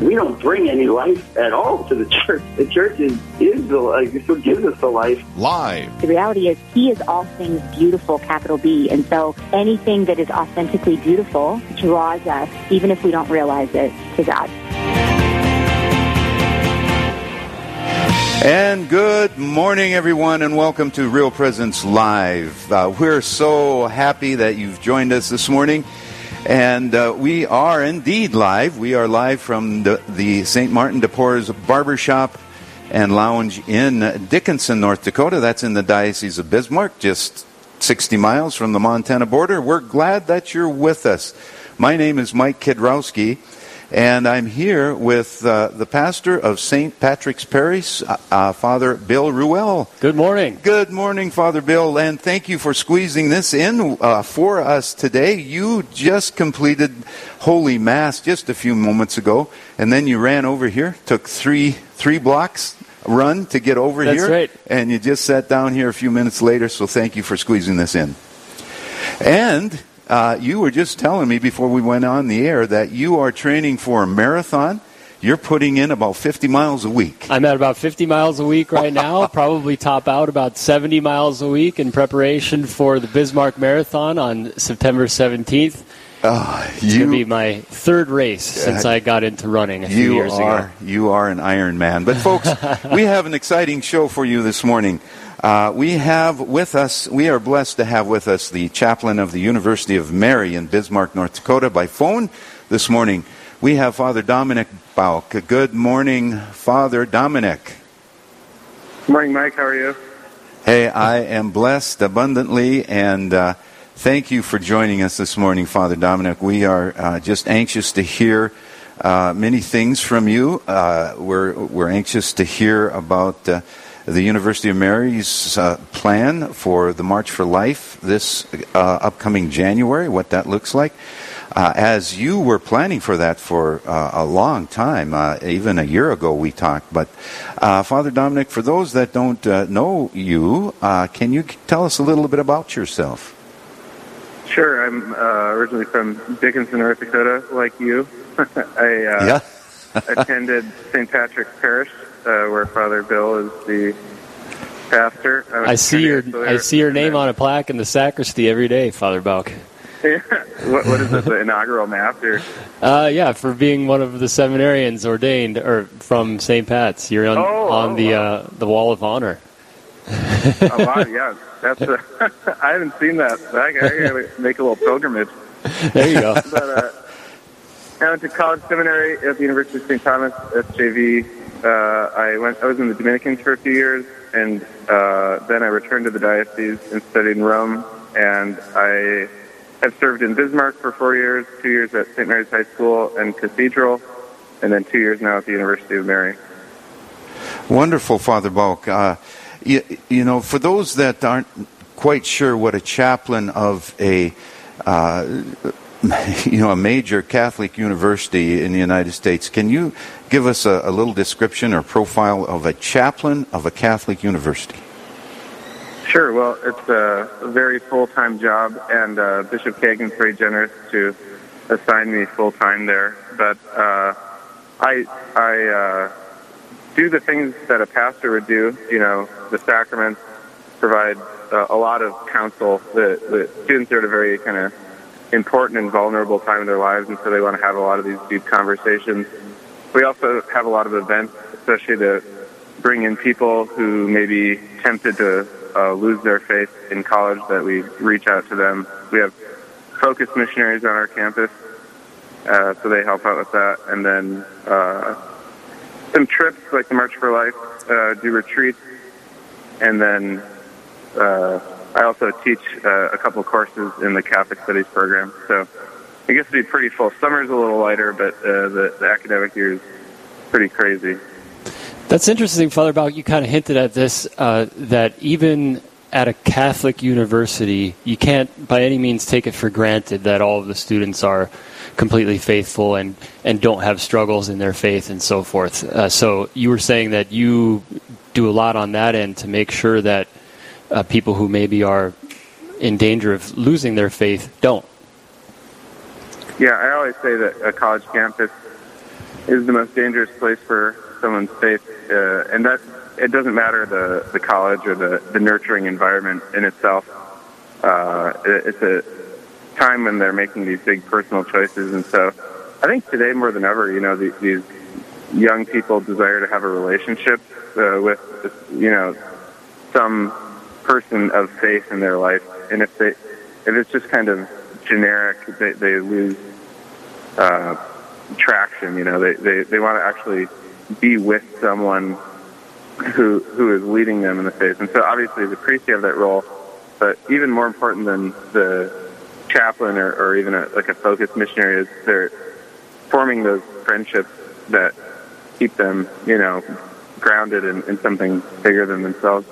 We don't bring any life at all to the church. The church is, is the life. It's what gives us the life. Live. The reality is, He is all things beautiful, capital B. And so anything that is authentically beautiful draws us, even if we don't realize it, to God. And good morning, everyone, and welcome to Real Presence Live. Uh, we're so happy that you've joined us this morning. And uh, we are indeed live. We are live from the, the St. Martin de Porres Barbershop and Lounge in Dickinson, North Dakota. That's in the Diocese of Bismarck, just 60 miles from the Montana border. We're glad that you're with us. My name is Mike Kidrowski, and I'm here with uh, the pastor of St. Patrick's Parish, uh, uh, Father Bill Ruel. Good morning. Good morning, Father Bill, and thank you for squeezing this in uh, for us today. You just completed Holy Mass just a few moments ago, and then you ran over here, took three three blocks run to get over That's here, right. and you just sat down here a few minutes later. So thank you for squeezing this in. And uh, you were just telling me before we went on the air that you are training for a marathon. You're putting in about 50 miles a week. I'm at about 50 miles a week right now. Probably top out about 70 miles a week in preparation for the Bismarck Marathon on September 17th. Uh, It's going to be my third race since I got into running a few you years are ago. you are an Iron Man. But folks, we have an exciting show for you this morning. Uh, we have with us, we are blessed to have with us the chaplain of the University of Mary in Bismarck, North Dakota, by phone this morning. We have Father Dominic Bouck. Good morning, Father Dominic. Good morning, Mike. How are you? Hey, I am blessed abundantly, and uh, thank you for joining us this morning, Father Dominic. We are uh, just anxious to hear uh, many things from you. Uh, we're, we're anxious to hear about uh, the University of Mary's uh, plan for the March for Life this uh, upcoming January, what that looks like. Uh, as you were planning for that for uh, a long time, uh, even a year ago we talked. But uh, Father Dominic, for those that don't uh, know you, uh, can you tell us a little bit about yourself? Sure. I'm uh, originally from Dickinson, North Dakota, like you. I uh, yeah. attended St. Patrick's Parish, uh, where Father Bill is the pastor. was I see your I see your name on a plaque in the sacristy every day, Father Bouck. what, what is this, The inaugural mass? Or Uh, yeah, for being one of the seminarians ordained or from St. Pat's. You're on, Oh, on oh, the wow. uh, the wall of honor. a lot? Yeah. That's. Uh, I haven't seen that. I, I gotta make a little pilgrimage. There you go. But uh, I went to college seminary at the University of St. Thomas, SJV. Uh, I went. I was in the Dominicans for a few years, and uh, then I returned to the diocese and studied in Rome. And I have served in Bismarck for four years, two years at St. Mary's High School and Cathedral, and then two years now at the University of Mary. Wonderful, Father Bouck. Uh, you, you know, for those that aren't quite sure what a chaplain of a uh, you know a major Catholic university in the United States, can you give us a, a little description or profile of a chaplain of a Catholic university? Sure. Well, it's a, very full-time job, and uh, Bishop Kagan's very generous to assign me full-time there. But uh, I I uh, do the things that a pastor would do. You know, the sacraments, provide uh, a lot of counsel. The, the students are at a very kind of important and vulnerable time in their lives, and so they want to have a lot of these deep conversations. We also have a lot of events, especially to bring in people who may be tempted to uh, lose their faith in college that we reach out to them. We have focus missionaries on our campus, uh, so they help out with that. And then uh, some trips like the March for Life, uh, do retreats, and then uh, I also teach uh, a couple courses in the Catholic Studies program. So I guess it'd be pretty full. Summer's a little lighter, but uh, the, the academic year is pretty crazy. That's interesting, Father Bouck. You kind of hinted at this uh, that even at a Catholic university, you can't by any means take it for granted that all of the students are completely faithful and, and don't have struggles in their faith and so forth. Uh, so you were saying that you do a lot on that end to make sure that uh, people who maybe are in danger of losing their faith don't. Yeah, I always say that a college campus is the most dangerous place for someone's faith, uh, and that it doesn't matter the the college or the the nurturing environment in itself. Uh, it, it's a time when they're making these big personal choices, and so I think today more than ever, you know, these, these young people desire to have a relationship uh, with, you know, some person of faith in their life, and if they if it's just kind of generic, they, they lose uh, traction. You know, they they, they want to actually be with someone who who is leading them in the faith. And so obviously the priests have that role, but even more important than the chaplain or, or even a, like a focused missionary is they're forming those friendships that keep them, you know, grounded in, in something bigger than themselves.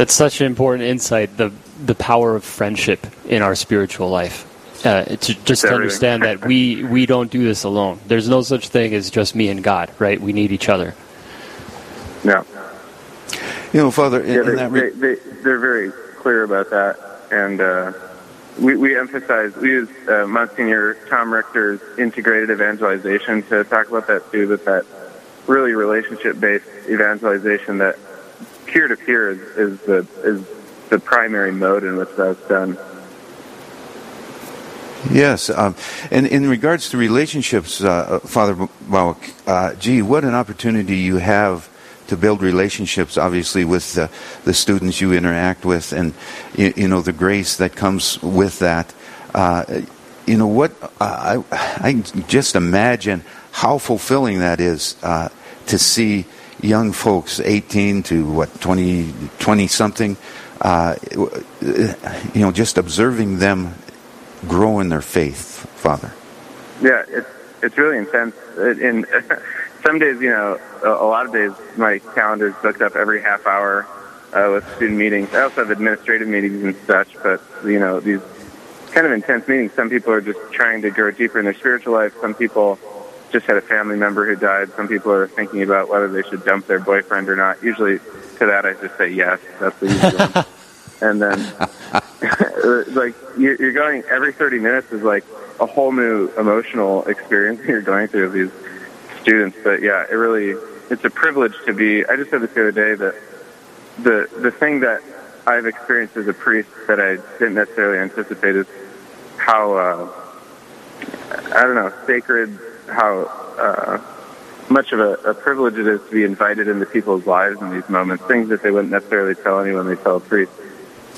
That's such an important insight. The the power of friendship in our spiritual life. Uh, to just to understand that we we don't do this alone. There's no such thing as just me and God, right? We need each other. Yeah. You know, Father, in, yeah, they, in that re- they, they, they're very clear about that, and uh, we, we emphasize we use uh, Monsignor Tom Richter's integrated evangelization to talk about that too. That that really relationship-based evangelization that peer-to-peer is, is the is the primary mode in which that's done. Yes, um, and in regards to relationships, uh, Father Bouck, uh, gee, what an opportunity you have to build relationships, obviously, with the, the students you interact with, and you, you know the grace that comes with that. Uh, you know what? I I just imagine how fulfilling that is uh, to see young folks, 18 to what 20, 20 something. Uh, you know, just observing them grow in their faith, Father. Yeah, it's it's really intense. In some days, you know, a lot of days, my calendar is booked up every half hour uh, with student meetings. I also have administrative meetings and such, but you know, these kind of intense meetings. Some people are just trying to grow deeper in their spiritual life. Some people just had a family member who died. Some people are thinking about whether they should dump their boyfriend or not. Usually, to that, I just say yes. That's the easy one. And then, like, you're going every 30 minutes is like a whole new emotional experience you're going through with these students. But yeah, it really it's a privilege to be. I just said this the other day that the the thing that I've experienced as a priest that I didn't necessarily anticipate is how uh, I don't know sacred, how uh, much of a, a privilege it is to be invited into people's lives in these moments. Things that they wouldn't necessarily tell anyone they tell a priest.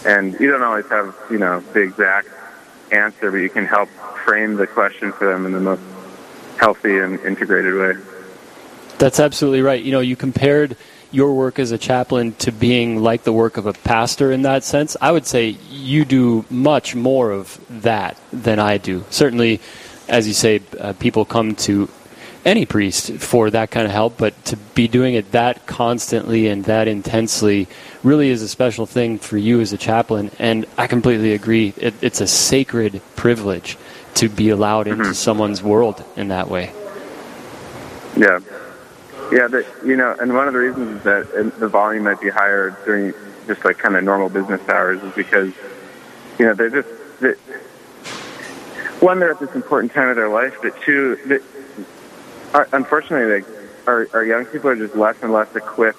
And you don't always have you know the exact answer, but you can help frame the question for them in the most healthy and integrated way. That's absolutely right. You know, you compared your work as a chaplain to being like the work of a pastor in that sense. I would say you do much more of that than I do. Certainly, as you say, uh, people come to any priest for that kind of help, but to be doing it that constantly and that intensely really is a special thing for you as a chaplain. And I completely agree. It, it's a sacred privilege to be allowed into mm-hmm. someone's world in that way. Yeah. Yeah, the, you know, and one of the reasons that the volume might be higher during just like kind of normal business hours is because, you know, they're just, they're, one, they're at this important time of their life, but two, are, unfortunately, they, our, our young people are just less and less equipped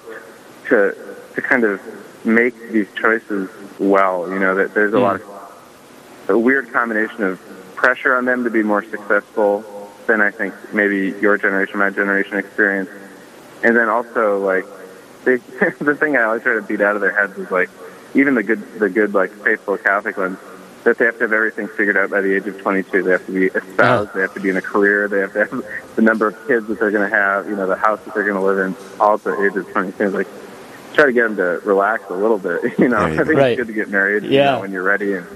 to to kind of make these choices well. You know, that there's a mm. lot of a weird combination of pressure on them to be more successful than I think maybe your generation, my generation experienced. And then also like they, the thing I always try to beat out of their heads is like even the good the good like faithful Catholic ones that they have to have everything figured out by the age of 22. They have to be espoused. They have to be in a career. They have to have the number of kids that they're going to have. You know, the house that they're going to live in. All at the age of 22. Like try to get them to relax a little bit. You know, I think right. it's good to get married. Yeah. You know, when you're ready and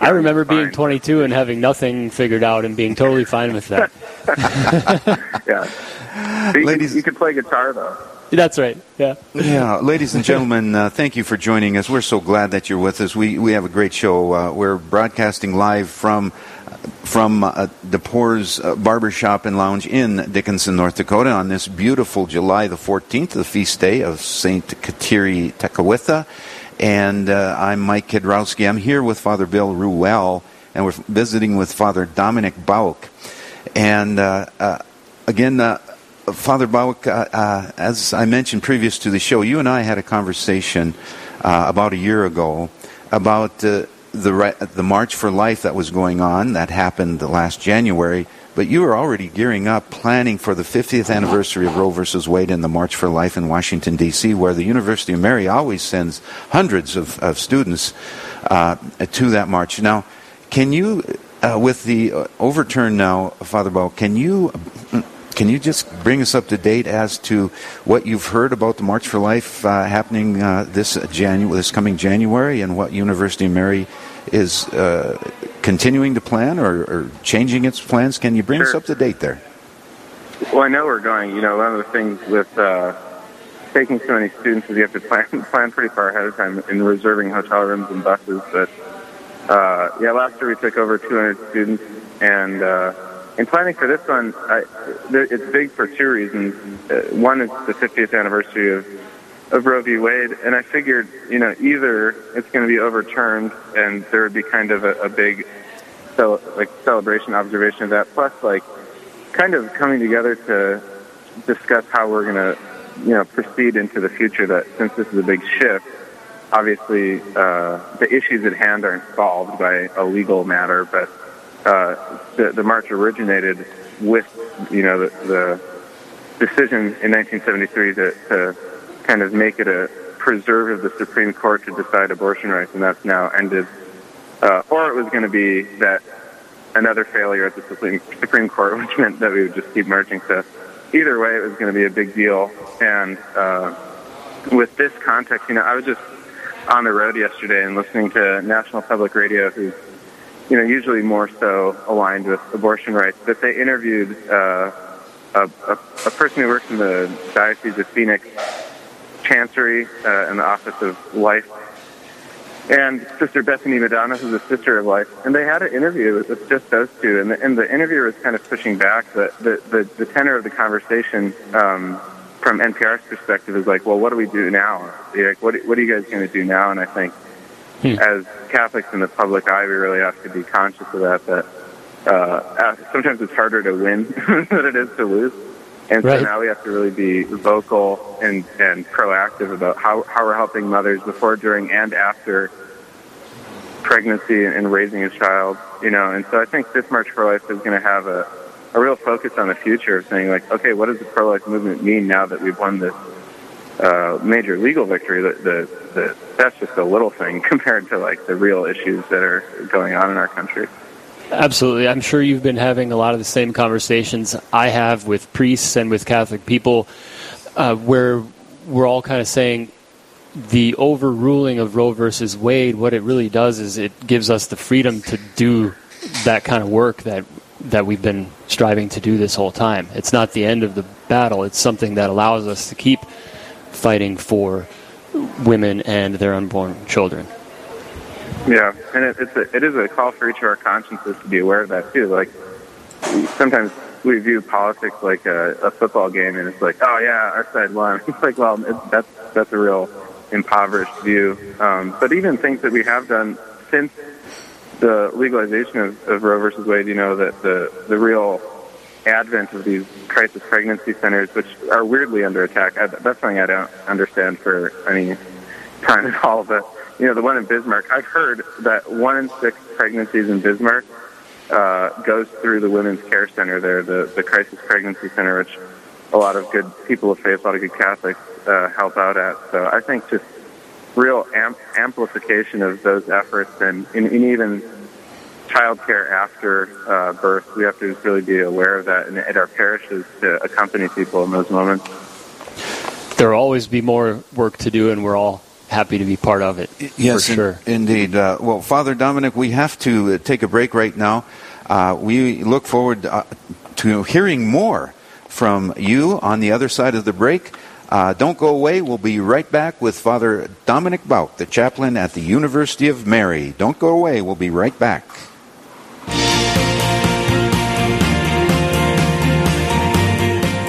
I remember being 22 and having nothing figured out and being totally fine with that. yeah. Ladies, you, you could play guitar though. That's right. Yeah. Yeah, ladies and gentlemen, uh, thank you for joining us. We're so glad that you're with us. We we have a great show. Uh, we're broadcasting live from from uh, DePore's uh, Barbershop and Lounge in Dickinson, North Dakota, on this beautiful July the 14th, the feast day of Saint Kateri Tekakwitha. And uh, I'm Mike Kidrowski. I'm here with Father Bill Ruel, and we're visiting with Father Dominic Bouck. And uh, uh, again, uh, Father Bouck, uh, uh, as I mentioned previous to the show, you and I had a conversation uh, about a year ago about uh, the the March for Life that was going on. That happened last January, but you were already gearing up, planning for the 50th anniversary of Roe versus Wade and the March for Life in Washington D.C., where the University of Mary always sends hundreds of, of students uh, to that march. Now, can you, uh, with the overturn now, Father Bouck, can you? Can you just bring us up to date as to what you've heard about the March for Life uh, happening uh, this Janu- this coming January, and what University of Mary is uh, continuing to plan or, or, changing its plans? Can you bring sure. us up to date there? Well, I know we're going. You know, one of the things with uh, taking so many students is you have to plan plan pretty far ahead of time in reserving hotel rooms and buses. But uh, yeah, last year we took over 200 students and in planning for this one, I, it's big for two reasons. Uh, one is the 50th anniversary of of Roe v. Wade, and I figured, you know, either it's going to be overturned and there would be kind of a, a big, cel- like celebration observation of that, plus like kind of coming together to discuss how we're going to, you know, proceed into the future. That since this is a big shift, obviously uh, the issues at hand aren't solved by a legal matter, but uh, the, the march originated with, you know, the, the decision in 1973 to, to kind of make it a preserve of the Supreme Court to decide abortion rights, and that's now ended. Uh, or it was going to be that another failure at the Supreme, Supreme Court, which meant that we would just keep marching. So either way, it was going to be a big deal. And uh, with this context, you know, I was just on the road yesterday and listening to National Public Radio, who's you know, usually more so aligned with abortion rights, but they interviewed uh, a, a, a person who works in the Diocese of Phoenix Chancery uh, in the Office of Life, and Sister Bethany Madonna, who's a sister of life, and they had an interview with just those two, and the, and the interviewer was kind of pushing back. The, the, the, the tenor of the conversation um, from NPR's perspective is like, well, what do we do now? Like, what, what are you guys going to do now? And I think Hmm. As Catholics in the public eye, we really have to be conscious of that. That uh, sometimes it's harder to win than it is to lose, and so now we have to really be vocal and and proactive about how how we're helping mothers before, during, and after pregnancy and raising a child. You know, and so I think this March for Life is going to have a a real focus on the future of saying like, okay, what does the pro-life movement mean now that we've won this uh, major legal victory? The, the the that's just a little thing compared to like the real issues that are going on in our country. Absolutely. I'm sure you've been having a lot of the same conversations I have with priests and with Catholic people uh, where we're all kind of saying the overruling of Roe versus Wade, what it really does is it gives us the freedom to do that kind of work that that we've been striving to do this whole time. It's not the end of the battle. It's something that allows us to keep fighting for women and their unborn children. Yeah, and it, it's a, it is a call for each of our consciences to be aware of that too. Like sometimes we view politics like a, a football game, and it's like, oh yeah, our side won. It's like, well, it, that's that's a real impoverished view. Um, but even things that we have done since the legalization of, of Roe versus Wade, you know, that the the real advent of these crisis pregnancy centers, which are weirdly under attack. I, that's something I don't understand for any time at all. But you know, the one in Bismarck, I've heard that one in six pregnancies in Bismarck uh, goes through the Women's Care Center there, the the crisis pregnancy center, which a lot of good people of faith, a lot of good Catholics uh, help out at. So I think just real amp- amplification of those efforts and, and, and even child care after uh, birth. We have to just really be aware of that and at our parishes to accompany people in those moments. There will always be more work to do, and we're all happy to be part of it. Yes, for sure. In, indeed. Uh, well, Father Dominic, we have to uh, take a break right now. Uh, we look forward uh, to hearing more from you on the other side of the break. Uh, don't go away. We'll be right back with Father Dominic Bouck, the chaplain at the University of Mary. Don't go away. We'll be right back.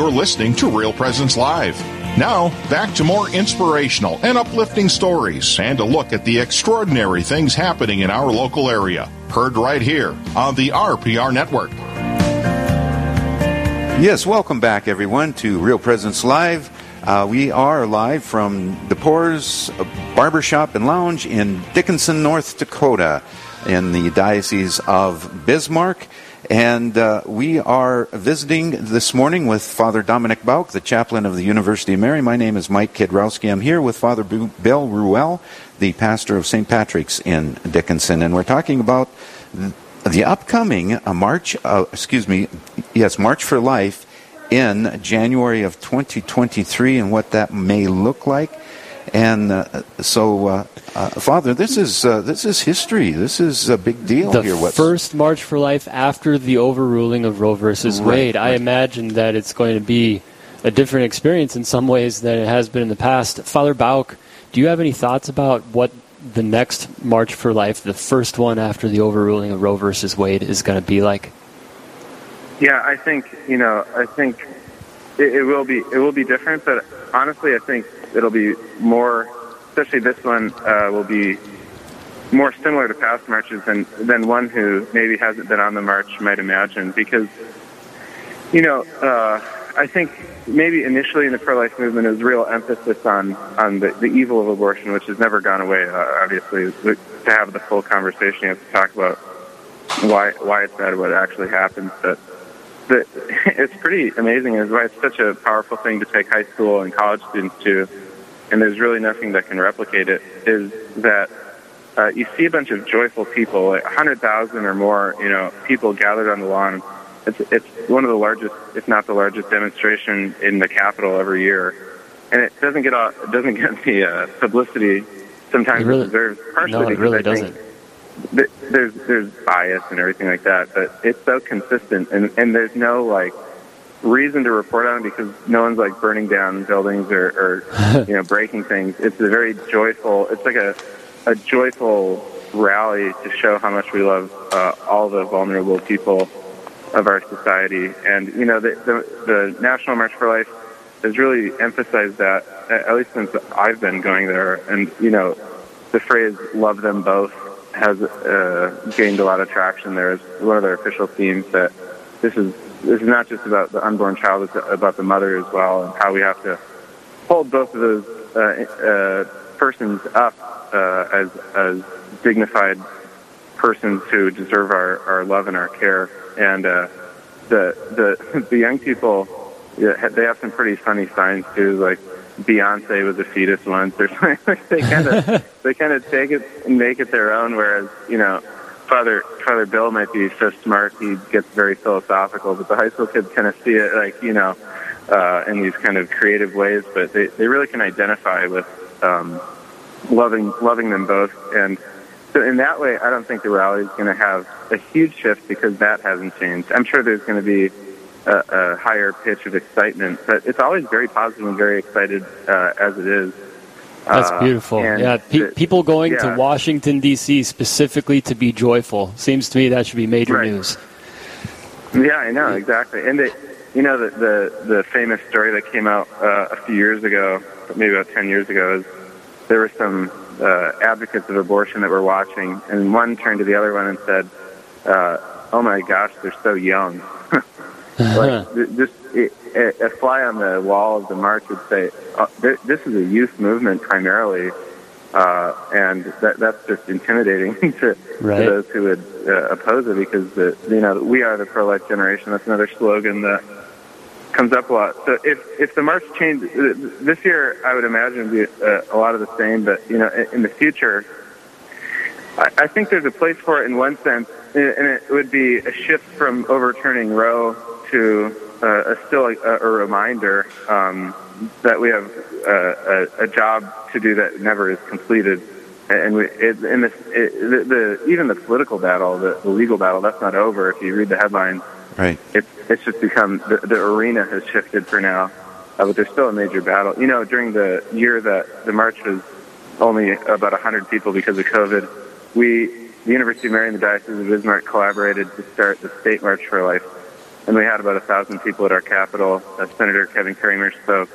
You're listening to Real Presence Live. Now, back to more inspirational and uplifting stories and a look at the extraordinary things happening in our local area. Heard right here on the RPR Network. Yes, welcome back, everyone, to Real Presence Live. Uh, we are live from DePore's Barbershop and Lounge in Dickinson, North Dakota, in the Diocese of Bismarck. And uh, we are visiting this morning with Father Dominic Bouck, the chaplain of the University of Mary. My name is Mike Kidrowski. I'm here with Father Bill Ruel, the pastor of St. Patrick's in Dickinson, and we're talking about the upcoming uh, March, uh, excuse me, yes, March for Life in January of 2023 and what that may look like. And uh, so, uh, uh, Father, this is uh, this is history. This is a big deal the here. The first March for Life after the overruling of Roe versus Wade. Right, I imagine that it's going to be a different experience in some ways than it has been in the past. Father Bouck, do you have any thoughts about what the next March for Life, the first one after the overruling of Roe versus Wade, is going to be like? Yeah, I think you know, I think it, it will be it will be different, but honestly, I think it'll be more, especially this one uh, will be more similar to past marches than than one who maybe hasn't been on the march might imagine. Because, you know, uh, I think maybe initially in the pro-life movement is real emphasis on on the, the evil of abortion, which has never gone away. Uh, obviously, to have the full conversation, you have to talk about why why it's bad, what actually happens, but. The, it's pretty amazing. Is why it's such a powerful thing to take high school and college students to, and there's really nothing that can replicate it. Is that uh, you see a bunch of joyful people, like 100,000 or more, you know, people gathered on the lawn. It's it's one of the largest, if not the largest, demonstration in the Capitol every year, and it doesn't get all, it doesn't get the uh, publicity sometimes it really, it deserves. Partially no, it really doesn't. Th- there's there's bias and everything like that, but it's so consistent, and and there's no like reason to report on it because no one's like burning down buildings or, or you know breaking things. It's a very joyful. It's like a a joyful rally to show how much we love uh, all the vulnerable people of our society. And you know, the the, the National March for Life has really emphasized that at least since I've been going there. And you know, the phrase "love them both" has uh, gained a lot of traction there as one of their official themes. That this is this is not just about the unborn child; it's about the mother as well, and how we have to hold both of those uh, uh, persons up uh, as as dignified persons who deserve our, our love and our care. And uh, the the the young people, they have some pretty funny signs too, like Beyonce was a fetus once or something. they kind of they kind of take it and make it their own. Whereas you know, Father Father Bill might be so smart he gets very philosophical, but the high school kids kind of see it like you know uh, in these kind of creative ways. But they they really can identify with um, loving loving them both and. So in that way, I don't think the rally is going to have a huge shift because that hasn't changed. I'm sure there's going to be a, a higher pitch of excitement, but it's always very positive and very excited uh, as it is. That's Uh, beautiful. and yeah, pe- people going yeah. to Washington D.C. specifically to be joyful seems to me that should be major Right. news. Yeah, I know exactly. And they, you know, the the, the famous story that came out uh, a few years ago, maybe about ten years ago, is there were some uh, advocates of abortion that were watching, and one turned to the other one and said, uh, "Oh my gosh, they're so young." like just it, a, a fly on the wall of the march would say, uh, th- "This is a youth movement primarily." Uh, and that, that's just intimidating to, Right. to those who would uh, oppose it because the, you know we are the pro-life generation. That's another slogan that comes up a lot. So if if the march changed this year, I would imagine be uh, a lot of the same. But you know, in, in the future, I, I think there's a place for it in one sense, and and it would be a shift from overturning Roe to uh, a still a, a reminder um, that we have uh, a, a job to do that never is completed. And we, it, and this, it, the, the, even the political battle, the, the legal battle, that's not over. If you read the headlines, Right. it's it's just become the, the arena has shifted for now, uh, but there's still a major battle. You know, during the year that the march was only about 100 people because of COVID, we, the University of Mary and the Diocese of Bismarck, collaborated to start the State March for Life, and we had about a thousand people at our capital. Uh, Senator Kevin Cramer spoke,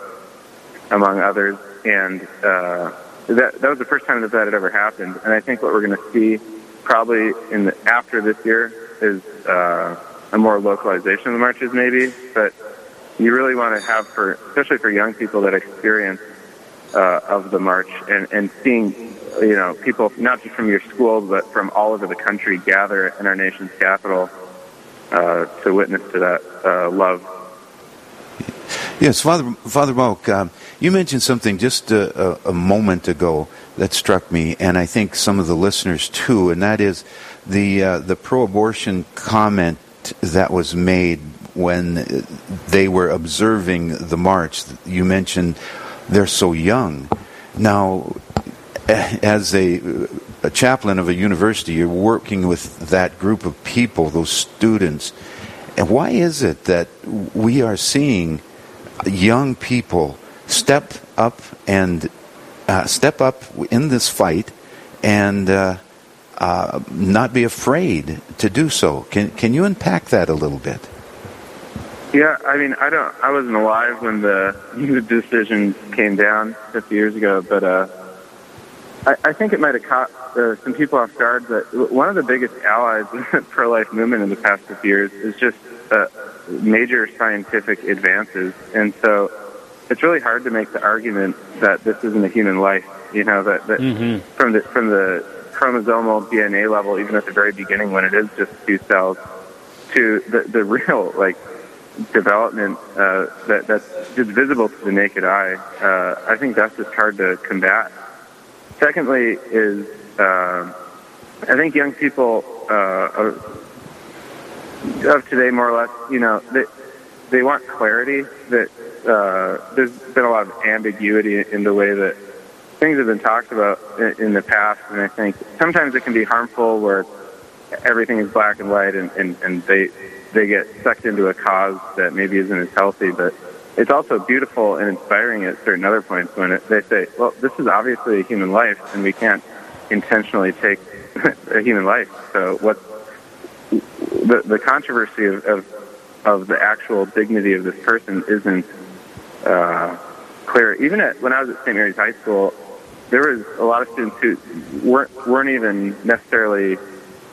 among others, and uh, that that was the first time that that had ever happened. And I think what we're going to see probably in the, after this year is uh, a more localization of the marches, maybe. But you really want to have for, especially for young people, that experience uh, of the march and and seeing, you know, people not just from your school but from all over the country gather in our nation's capital uh, to witness to that uh, love. Yes, Father Father Bouck, um, you mentioned something just a, a, a moment ago that struck me, and I think some of the listeners too, and that is the uh, the pro-abortion comment that was made when they were observing the march. You mentioned they're so young. Now, as a, a chaplain of a university, you're working with that group of people, those students. And why is it that we are seeing young people step up and uh, step up in this fight and uh, uh, not be afraid to do so? Can can you unpack that a little bit? Yeah, I mean, I don't, I wasn't alive when the, decision came down 50 years ago, but uh, I, I think it might have caught uh, some people off guard. That one of the biggest allies in the pro-life movement in the past 50 years is just uh, major scientific advances, and so it's really hard to make the argument that this isn't a human life. You know, that, that Mhm. from the from the chromosomal DNA level, even at the very beginning when it is just two cells, to the the real like development uh, that that's just visible to the naked eye. Uh, I think that's just hard to combat. Secondly, is uh, I think young people uh, of today, more or less, you know, they they want clarity. That uh, there's been a lot of ambiguity in the way that things have been talked about in, in the past, and I think sometimes it can be harmful where everything is black and white, and, and, and they they get sucked into a cause that maybe isn't as healthy, but it's also beautiful and inspiring at certain other points when it, they say, well, this is obviously a human life, and we can't intentionally take a human life. So what the the controversy of, of of the actual dignity of this person isn't uh, clear. Even at, when I was at St. Mary's High School, there was a lot of students who weren't weren't even necessarily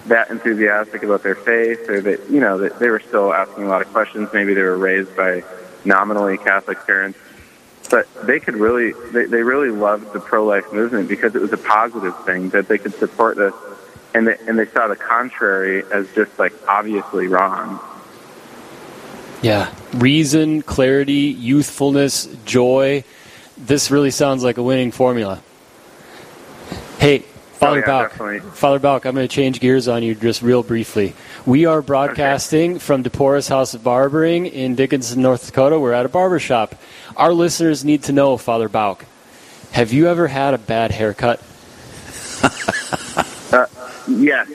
that enthusiastic about their faith, or that you know that they were still asking a lot of questions. Maybe they were raised by nominally Catholic parents, but they could really they, they really loved the pro life movement because it was a positive thing that they could support this, and they, and they saw the contrary as just like obviously wrong. Yeah. Reason, clarity, youthfulness, joy. This really sounds like a winning formula. Hey, Father Oh, yeah, Bouck. definitely. Father Bouck, I'm going to change gears on you just real briefly. We are broadcasting from DePora's House of Barbering in Dickinson, North Dakota. We're at a barber shop. Our listeners need to know, Father Bouck, have you ever had a bad haircut? Uh, yes.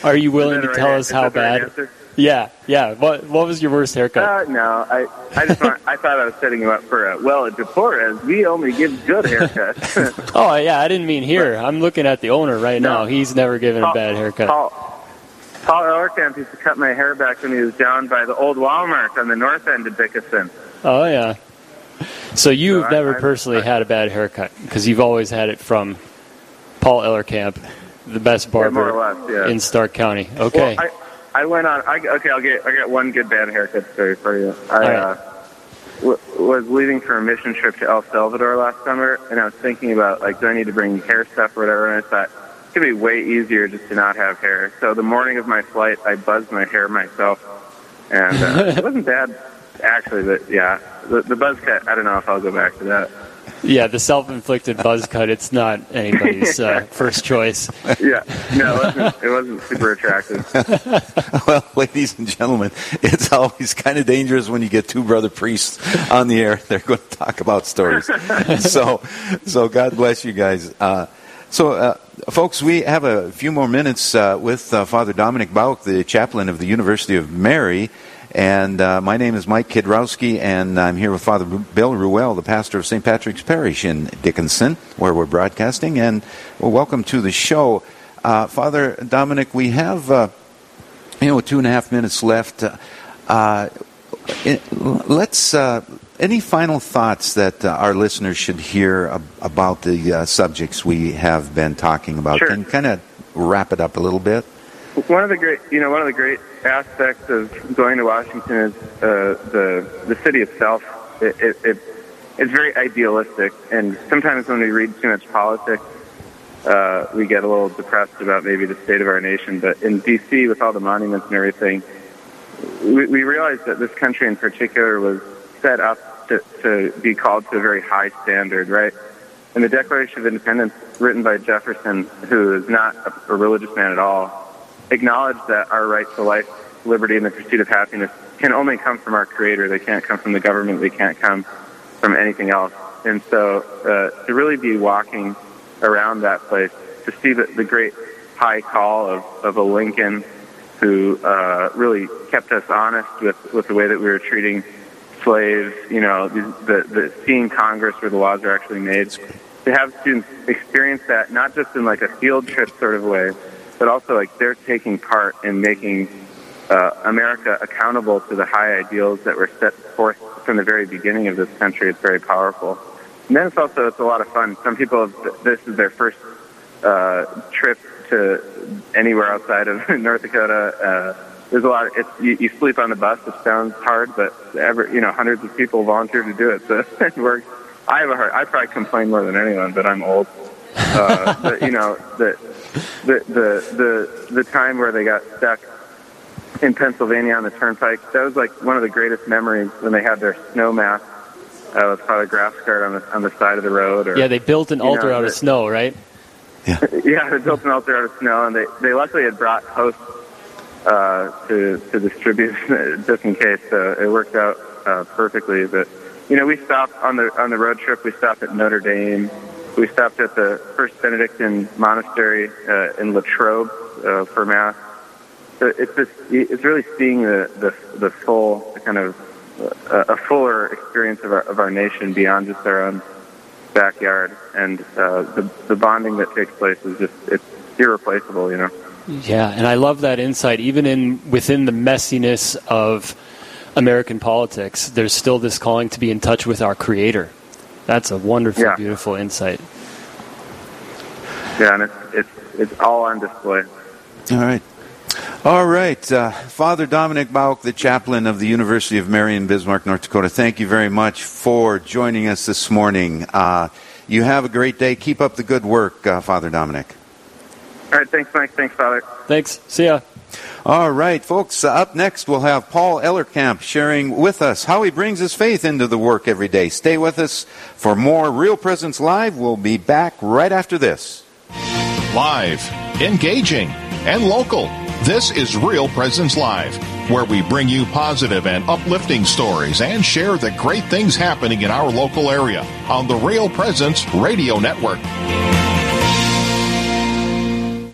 Are you willing to tell right- us how that the right bad? answer? Yeah, yeah. What what was your worst haircut? Uh, no, I I just want, I thought I was setting you up for a well at DePorres. We only give good haircuts. oh yeah, I didn't mean here. I'm looking at the owner right now. He's never given a bad haircut. Paul, Paul Ellerkamp used to cut my hair back when he was down by the old Walmart on the north end of Dickinson. Oh yeah. So you've So never I- personally had a bad haircut because you've always had it from Paul Ellerkamp, the best barber or less, yeah. in Stark County. Okay. Well, I, went on. I, okay, I'll get. I got one good bad haircut story for you. I right. uh, w- was leaving for a mission trip to El Salvador last summer, and I was thinking about like, do I need to bring hair stuff or whatever? And I thought it could be way easier just to not have hair. So the morning of my flight, I buzzed my hair myself, and uh, it wasn't bad actually. But yeah, the, the buzz cut. I don't know if I'll go back to that. Yeah, the self-inflicted buzz cut. It's not anybody's uh, first choice. Yeah, no, it wasn't, it wasn't super attractive. well, ladies and gentlemen, it's always kind of dangerous when you get two brother priests on the air. They're going to talk about stories. so, so God bless you guys. Uh, so, uh, folks, we have a few more minutes uh, with uh, Father Dominic Bouck, the chaplain of the University of Mary. And uh, my name is Mike Kidrowski, and I'm here with Father Bill Ruel, the pastor of St. Patrick's Parish in Dickinson, where we're broadcasting. And well, welcome to the show. Uh, Father Dominic, we have, uh, you know, two and a half minutes left. Uh, it, let's, uh, any final thoughts that uh, our listeners should hear ab- about the uh, subjects we have been talking about? Sure. Can kind of wrap it up a little bit? One of the great, you know, one of the great aspects of going to Washington is uh, the the city itself. It, it, it it's very idealistic, and sometimes when we read too much politics, uh, we get a little depressed about maybe the state of our nation. But in D.C., with all the monuments and everything, we, we realize that this country in particular was set up to, to be called to a very high standard, right? And the Declaration of Independence, written by Jefferson, who is not a, a religious man at all, acknowledged that our right to life, liberty, and the pursuit of happiness can only come from our Creator. They can't come from the government. They can't come from anything else. And so, uh, to really be walking around that place, to see the, the great high call of, of a Lincoln who uh, really kept us honest with, with the way that we were treating slaves, you know, the, the seeing Congress where the laws are actually made, to have students experience that not just in like a field trip sort of way, but also like they're taking part in making uh, America accountable to the high ideals that were set forth from the very beginning of this country. It's very powerful. And then it's also it's a lot of fun. Some people have, this is their first uh, trip to anywhere outside of North Dakota. Uh, there's a lot. Of, it's you, you sleep on the bus. It sounds hard, but ever you know hundreds of people volunteer to do it, so it works. I have a heart. I probably complain more than anyone, but I'm old. Uh, but you know the the the the the time where they got stuck in Pennsylvania on the turnpike. That was like one of the greatest memories when they had their snow mask uh, with Father Grassgard on the on the side of the road. Or yeah, they built an you know, altar out of the- snow, right? yeah, they built an altar out of snow, and they they luckily had brought hosts uh, to to distribute just in case. So it worked out uh, perfectly. But you know, we stopped on the on the road trip. We stopped at Notre Dame. We stopped at the First Benedictine Monastery uh, in Latrobe uh, for mass. So it's just it's really seeing the the, the full kind of uh, a fuller experience of our of our nation beyond just our own backyard, and uh, the the bonding that takes place is just it's irreplaceable. You know. Yeah, and I love that insight. Even in within the messiness of American politics, there's still this calling to be in touch with our Creator. That's a wonderful, Yeah. beautiful insight. Yeah, and it's it's it's all on display. All right. All right. Uh, Father Dominic Bouck, the chaplain of the University of Mary in, Bismarck, North Dakota, thank you very much for joining us this morning. Uh, you have a great day. Keep up the good work, uh, Father Dominic. All right, thanks, Mike. Thanks, Father. Thanks. See ya. All right, folks. Uh, up next, we'll have Paul Ellerkamp sharing with us how he brings his faith into the work every day. Stay with us for more Real Presence Live. We'll be back right after this. Live, engaging, and local. This is Real Presence Live, where we bring you positive and uplifting stories and share the great things happening in our local area on the Real Presence Radio Network.